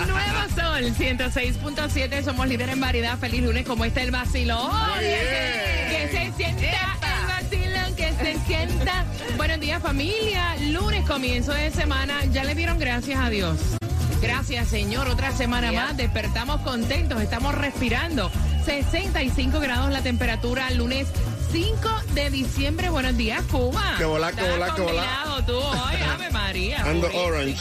El nuevo sol 106.7 somos líderes en variedad. Feliz lunes, ¿cómo está el vacilón? Que se sienta el vacilón, que se sienta. Buenos días familia. Lunes, comienzo de semana. Ya le dieron gracias a Dios. Gracias, Señor. Otra semana más. Despertamos contentos. Estamos respirando. 65 grados la temperatura. Lunes 5 de diciembre. Buenos días, Cuba. Que volá, que Estás volá, que volá. combinado tú hoy. Ave María. Ando Uy.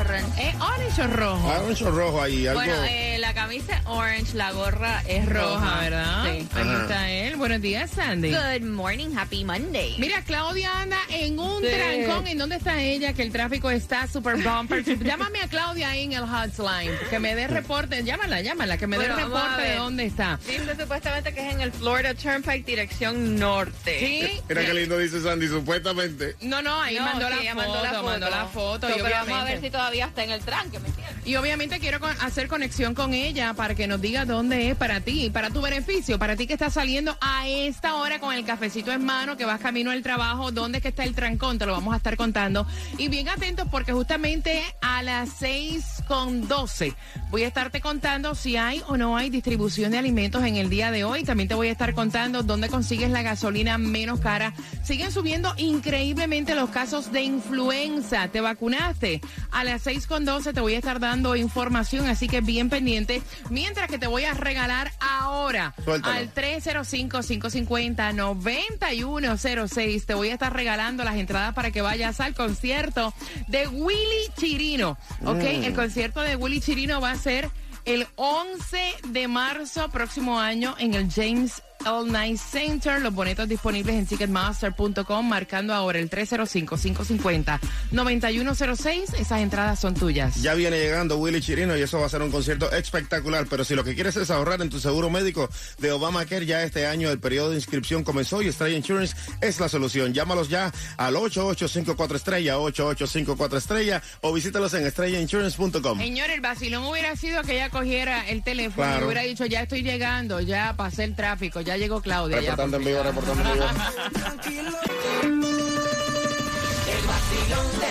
Orange. ¿Es orange o rojo? Orange o rojo ahí, algo. Bueno, eh, la camisa es orange, la gorra es Roja, roja, ¿verdad? Sí. Ahí Ajá. está él. Buenos días, Sandy. Good morning, happy Monday. Mira, Claudia anda en un Sí. trancón. ¿En dónde está ella? Que el tráfico está super bumper. Llámame a Claudia ahí en el hotline. Que me dé reporte. Llámala, llámala. Que me dé Bueno, reporte de dónde está. Dice supuestamente que es en el Florida Turnpike, dirección norte. Sí. Mira qué lindo dice Sandy, supuestamente. No, no, ahí No, mandó, sí, la foto, mandó la foto. mandó la foto. So, y, pero vamos a ver si todavía está en el tranque, ¿me entiendes? Y obviamente quiero hacer conexión con ella para que nos diga dónde es para ti, para tu beneficio, para ti que estás saliendo a esta hora con el cafecito en mano, que vas camino al trabajo, dónde es que está el trancón, te lo vamos a estar contando. Y bien atentos porque justamente a las 6 con 12 voy a estarte contando si hay o no hay distribución de alimentos en el día de hoy. También te voy a estar contando dónde consigues la gasolina menos cara. Siguen subiendo increíblemente los casos de influenza. ¿Te vacunaste? A las 6 con 12 te voy a estar dando información, así que bien pendiente. Mientras que te voy a regalar ahora Suéltalo. al 305-550-9106. Te voy a estar regalando las entradas para que vayas al concierto de Willy Chirino. ¿Ok? El concierto de Willy Chirino va a ser el 11 de marzo próximo año en el James L. Night Center. Los boletos disponibles en ticketmaster.com, marcando ahora el 305-550-9106. Esas entradas son tuyas. Ya viene llegando Willy Chirino y eso va a ser un concierto espectacular. Pero si lo que quieres es ahorrar en tu seguro médico de Obamacare, ya este año el periodo de inscripción comenzó y Estrella Insurance es la solución. Llámalos ya al 8854 estrella, 8854 estrella o visítalos en estrellainsurance.com. Señor, el vacilón hubiera sido que ella cogiera el teléfono y hubiera dicho, ya estoy llegando, ya pasé el tráfico, ya llegó Claudia. ya Reportando en pasé". vivo, reportando en vivo.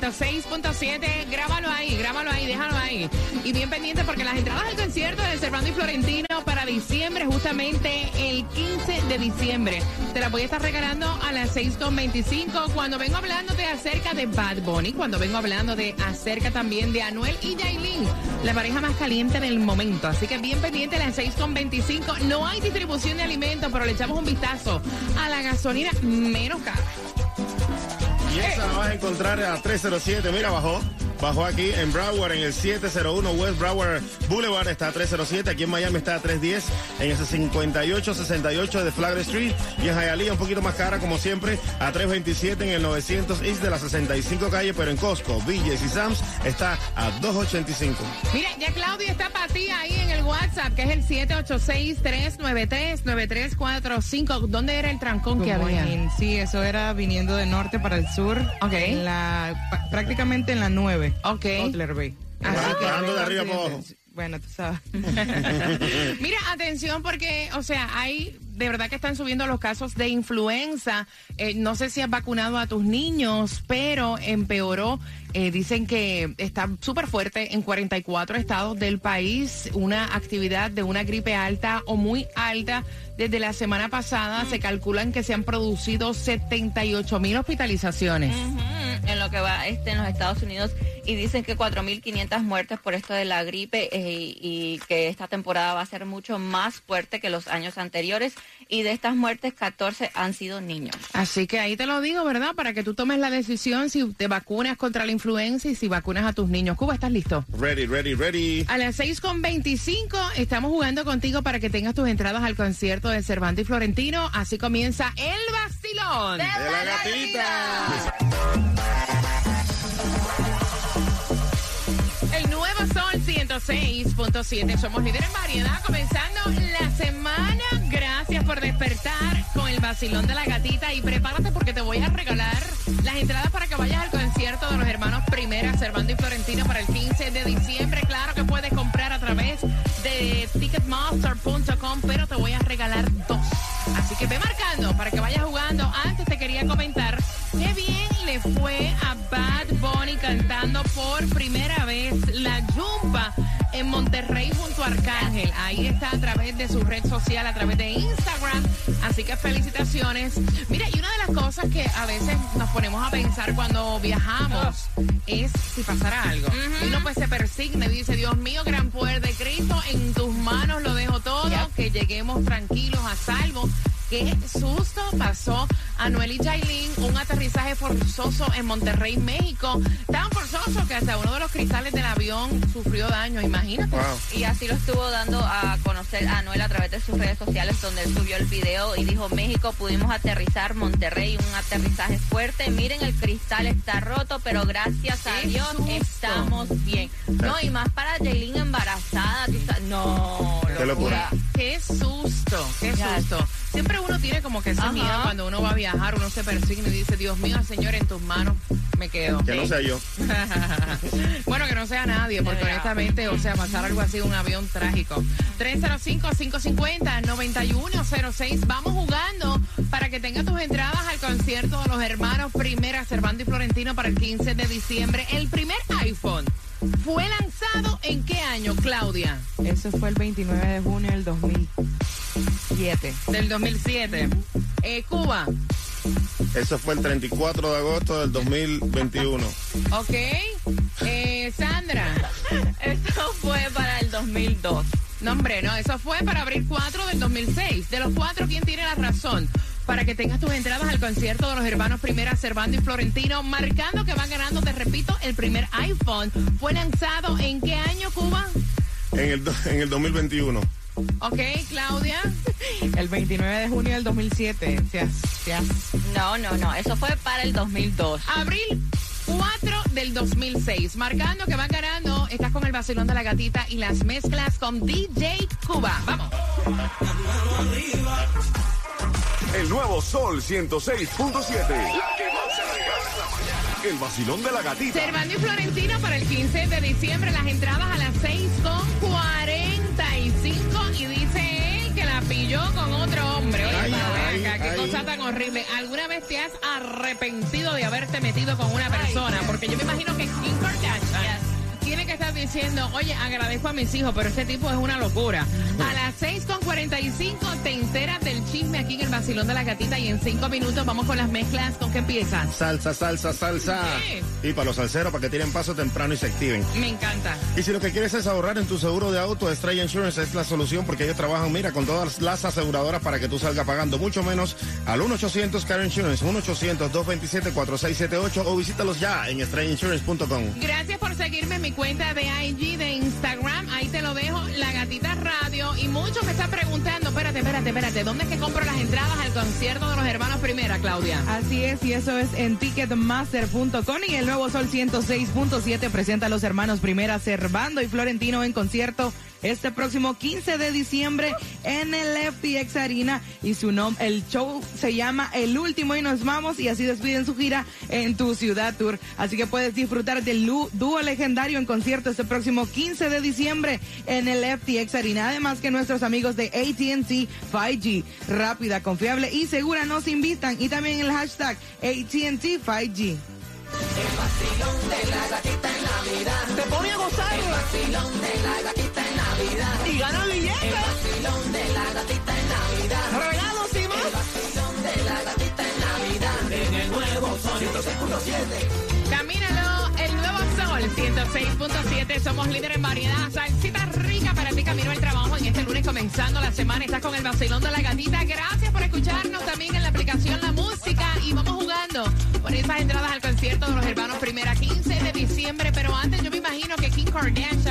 106.7, grábalo ahí, grábalo ahí, déjalo ahí. Y bien pendiente porque las entradas al concierto de Servando y Florentino para diciembre, justamente el 15 de diciembre, te las voy a estar regalando a las 6.25 cuando vengo hablándote acerca de Bad Bunny, cuando vengo hablando de acerca también de Anuel y Yailin, la pareja más caliente del momento. Así que bien pendiente a las 6.25. No hay distribución de alimentos, pero le echamos un vistazo a la gasolina menos cara. Y esa la vas a encontrar a 307. Mira, bajó. Bajó aquí en Broward, en el 701 West Broward Boulevard, está a 307. Aquí en Miami está a 310, en ese 5868 de Flagler Street. Y en Hialeah, un poquito más cara, como siempre, a 327 en el 900 East de la 65 calle. Pero en Costco, BJ's y Sam's está a 285. Mira, ya Claudia está para ti ahí en el WhatsApp, que es el 786-393-9345. ¿Dónde era el trancón que había? Sí, eso era viniendo de norte para el sur. Ok. En la, pa- prácticamente en la 9. Ok. Butler. Así que- Bajando de arriba para abajo. Bueno, tú sabes. Mira, atención porque, o sea, hay de verdad que están subiendo los casos de influenza. Eh, no sé si has vacunado a tus niños, pero empeoró. Eh, dicen que está súper fuerte en 44 estados del país una actividad de una gripe alta o muy alta. Desde la semana pasada se calculan que se han producido 78 mil hospitalizaciones. En lo que va este en los Estados Unidos y dicen que 4.500 muertes por esto de la gripe eh, y que esta temporada va a ser mucho más fuerte que los años anteriores y de estas muertes 14 han sido niños. Así que ahí te lo digo, ¿verdad? Para que tú tomes la decisión si te vacunas contra la influenza y si vacunas a tus niños. Cuba, ¿estás listo? Ready, ready, ready. A las 6.25 estamos jugando contigo para que tengas tus entradas al concierto de Cervantes y Florentino. Así comienza el vacilón. De la gatita. 106.7. Somos líderes en variedad. Comenzando la semana. Gracias por despertar con el vacilón de la gatita. Y prepárate porque te voy a regalar las entradas para que vayas al concierto de los hermanos Primera, Servando y Florentino para el 15 de diciembre. Claro que puedes comprar a través de ticketmaster.com, pero te voy a regalar dos. Así que ve marcando para que vayas jugando. Antes te quería comentar qué bien le fue a Bad Bunny cantando por primera vez la Yumba en Monterrey junto a Arcángel. Ahí está a través de su red social, a través de Instagram. Así que felicitaciones. Mira, y una de las cosas que a veces nos ponemos a pensar cuando viajamos es si pasara algo. Uno pues se persigna y dice, Dios mío, gran poder de Cristo, en tus manos lo dejo todo, que lleguemos tranquilos a salvo. Qué susto pasó a Noel y Jailin, un aterrizaje forzoso en Monterrey, México. Tan forzoso que hasta uno de los cristales del avión sufrió daño, imagínate. Wow. Y así lo estuvo dando a conocer a Noel a través de sus redes sociales, donde él subió el video y dijo, México, pudimos aterrizar Monterrey, un aterrizaje fuerte. Miren, el cristal está roto, pero gracias a ¡Qué Dios susto! estamos bien. No, y más para Jaylin embarazada. tú sabes- No, Qué locura. Qué susto, qué Ya. susto. Siempre uno tiene como que ese Ajá. miedo cuando uno va a viajar, uno se persigue y dice, Dios mío, Señor, en tus manos me quedo. Que no sea yo. bueno, que no sea nadie, porque honestamente, o sea, pasar algo así, un avión trágico. 305-550-9106. Vamos jugando para que tengas tus entradas al concierto de los hermanos Primera, Cervando y Florentino para el 15 de diciembre. El primer iPhone fue lanzado en qué año, Claudia? Eso fue el 29 de junio del 2007. Del 2007. Eh, Cuba, Eso fue el 34 de agosto del 2021. ok. Eh, Sandra. Esto fue para el 2002. No, hombre, no, eso fue para abril 4 del 2006. De los cuatro, ¿quién tiene la razón? Para que tengas tus entradas al concierto de los hermanos Primera, Cervando y Florentino, marcando que van ganando, te repito, el primer iPhone. ¿Fue lanzado en qué año, Cuba? En el, en el 2021. Ok, Claudia. El 29 de junio del 2007. Seas, seas. No, no, no. Eso fue para el 2002. Abril 4 del 2006. Marcando que van ganando. Estás con el vacilón de la gatita y las mezclas con DJ Cuba. Vamos. El nuevo Sol 106.7. La que más se regala en la mañana. El vacilón de la gatita. Servando y Florentino para el 15 de diciembre. Las entradas a las 6 con 45. Y dice él que la pilló con otro hombre. Oye, Ay, acá, qué ay. cosa tan horrible. ¿Alguna vez te has arrepentido de haberte metido con una persona? Porque yo me imagino que Kim Kardashian estar diciendo, oye, agradezco a mis hijos, pero este tipo es una locura. A las 6 con 45 te enteras del chisme aquí en el vacilón de la gatita y en 5 minutos vamos con las mezclas. ¿Con qué empiezan? Salsa, salsa, salsa. Y para los salseros, para que tiren paso temprano y se activen. Me encanta. Y si lo que quieres es ahorrar en tu seguro de auto, Stray Insurance es la solución porque ellos trabajan, mira, con todas las aseguradoras para que tú salgas pagando mucho menos al 1-800-CAR Insurance, 1-800-227-4678 o visítalos ya en strayinsurance.com. Gracias por seguirme en mi cuenta de IG de Instagram. Ahí te lo dejo, La Gatita Radio. Y muchos me están preguntando, espérate, espérate, espérate, ¿dónde es que compro las entradas al concierto de los hermanos Primera, Claudia? Así es, y eso es en ticketmaster.com y el nuevo Sol 106.7 presenta a los hermanos Primera Cervando y Florentino en concierto este próximo 15 de diciembre en el FTX Arena y su nombre, el show se llama El Último y nos vamos y así despiden su gira en tu ciudad tour. Así que puedes disfrutar del dúo legendario en concierto este próximo 15 de diciembre en el FTX Arena. Además que nuestros amigos de AT&T 5G, rápida, confiable y segura nos invitan y también el hashtag AT&T 5G. Te pone a gozar. El vacilón de la gatita en y gana billetes. El vacilón de la gatita en Navidad. Regalos y más. El vacilón de la gatita en Navidad. En el nuevo Sol 106.7. Camínalo, el nuevo Sol 106.7. Somos líderes en variedad. Salsita rica para ti, camino al trabajo. En este lunes comenzando la semana. Estás con el vacilón de la gatita. Gracias por escucharnos también en la aplicación La Música. Y vamos jugando por esas entradas al concierto de los hermanos Primera 15 de diciembre. Pero antes yo me imagino que King Kardashian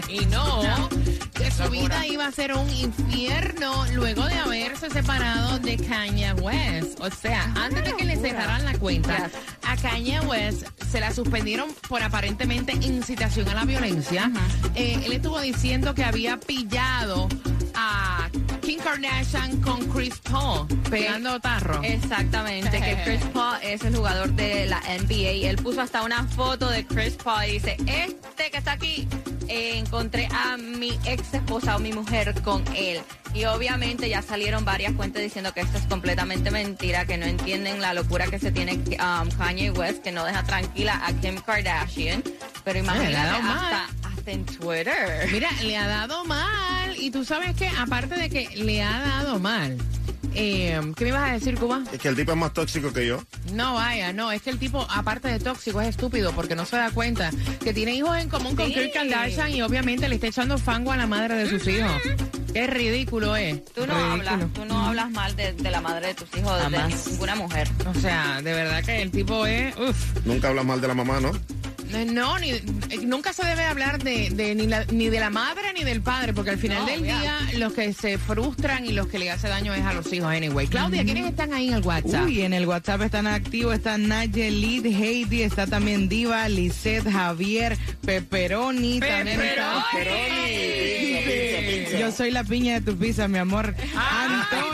imaginó que su vida iba a ser un infierno luego de haberse separado de Kanye West. O sea, antes de que le cerraran la cuenta, a Kanye West se la suspendieron por aparentemente incitación a la violencia. Eh, él estuvo diciendo que había pillado a Kim Kardashian con Chris Paul pegando tarro. Exactamente, que Chris Paul es el jugador de la NBA. Él puso hasta una foto de Chris Paul y dice, este que está aquí, eh, encontré a mi ex esposa o mi mujer con él. Y obviamente ya salieron varias cuentas diciendo que esto es completamente mentira, que no entienden la locura que se tiene um, Kanye West, que no deja tranquila a Kim Kardashian. Pero imagínate, hasta, hasta en Twitter. Mira, le ha dado mal. Y tú sabes que, aparte de que le ha dado mal, eh, ¿qué me ibas a decir, Cuba? Es que el tipo es más tóxico que yo. No, vaya, no, es que el tipo, aparte de tóxico, es estúpido porque no se da cuenta que tiene hijos en común con Sí. Kim Kardashian y obviamente le está echando fango a la madre de sus hijos. Qué ridículo es. Tú no Ridículo. hablas, tú no hablas mal de, de la madre de tus hijos, de ninguna mujer. O sea, de verdad que el tipo es, uff. Nunca hablas mal de la mamá, ¿no? No, ni, eh, nunca se debe hablar de, de ni, la- ni de la madre ni del padre, porque al final No, del día los que se frustran y los que le hace daño es a los hijos. Anyway, Claudia, ¿quiénes están ahí en el WhatsApp? Uy, en el WhatsApp están activos, está Nayelid, Heidi, está también Diva, Lisette, Javier, Pepperoni, también está- Yo soy la piña de tu pizza, mi amor. Antonio,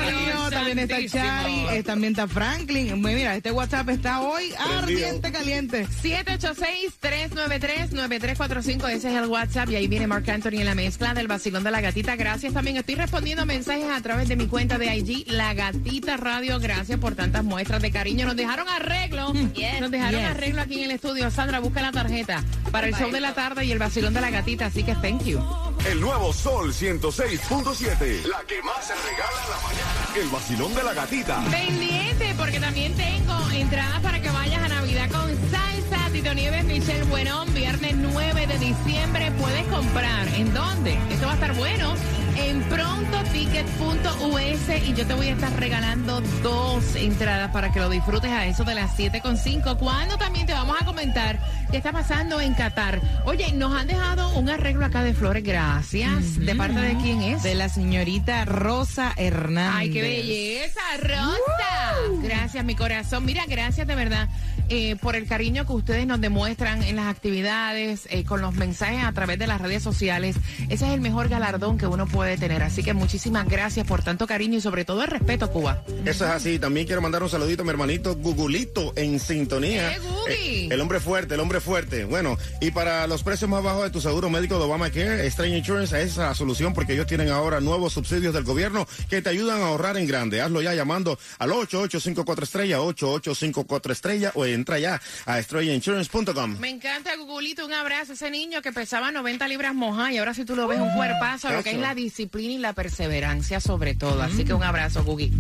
También está. Chari, eh, también está Franklin. Mira, este WhatsApp está hoy ardiente, caliente. 786-393-9345, ese es el WhatsApp y ahí viene Mark Anthony en la mezcla del vacilón de la gatita. Gracias también. Estoy respondiendo mensajes a través de mi cuenta de IG, La Gatita Radio. Gracias por tantas muestras de cariño. Nos dejaron arreglo. Yes. Nos dejaron Yes. arreglo aquí en el estudio. Sandra, busca la tarjeta para el show de la tarde y el vacilón de la gatita. Así que thank you. El nuevo Sol 106.7. La que más se regala en la mañana. El vacilón de la gatita. Pendiente, porque también tengo entradas para que vayas a Navidad con salsa. Tito Nieves, Michelle Buenón, viernes 9 de diciembre. Puedes comprar. ¿En dónde? Esto va a estar bueno. En prontoticket.us y yo te voy a estar regalando dos entradas para que lo disfrutes a eso de las 7.5. Cuando también te vamos a comentar qué está pasando en Qatar. Oye, nos han dejado un arreglo acá de flores. Gracias. ¿De parte de quién es? De la señorita Rosa Hernández. Ay, qué belleza, Rosa. Gracias, mi corazón. Mira, gracias de verdad eh, por el cariño que ustedes nos demuestran en las actividades, eh, con los mensajes a través de las redes sociales. Ese es el mejor galardón que uno puede tener. Así que muchísimas gracias por tanto cariño y sobre todo el respeto, Cuba. Eso es así. También quiero mandar un saludito a mi hermanito Gugulito en sintonía. ¡Eh! Eh, el hombre fuerte, el hombre fuerte. Bueno, y para los precios más bajos de tu seguro médico de Obamacare, Strange Insurance es la solución porque ellos tienen ahora nuevos subsidios del gobierno que te ayudan a ahorrar en grande. Hazlo ya llamando al 8854 estrella, 8854 estrella o entra ya a estrellainsurance.com. Me encanta, Gugulito. Un abrazo. Ese niño que pesaba 90 libras moja y ahora si tú lo ves un cuerpazo, lo que es la disciplina y la perseverancia sobre todo. Así que un abrazo, Gugi.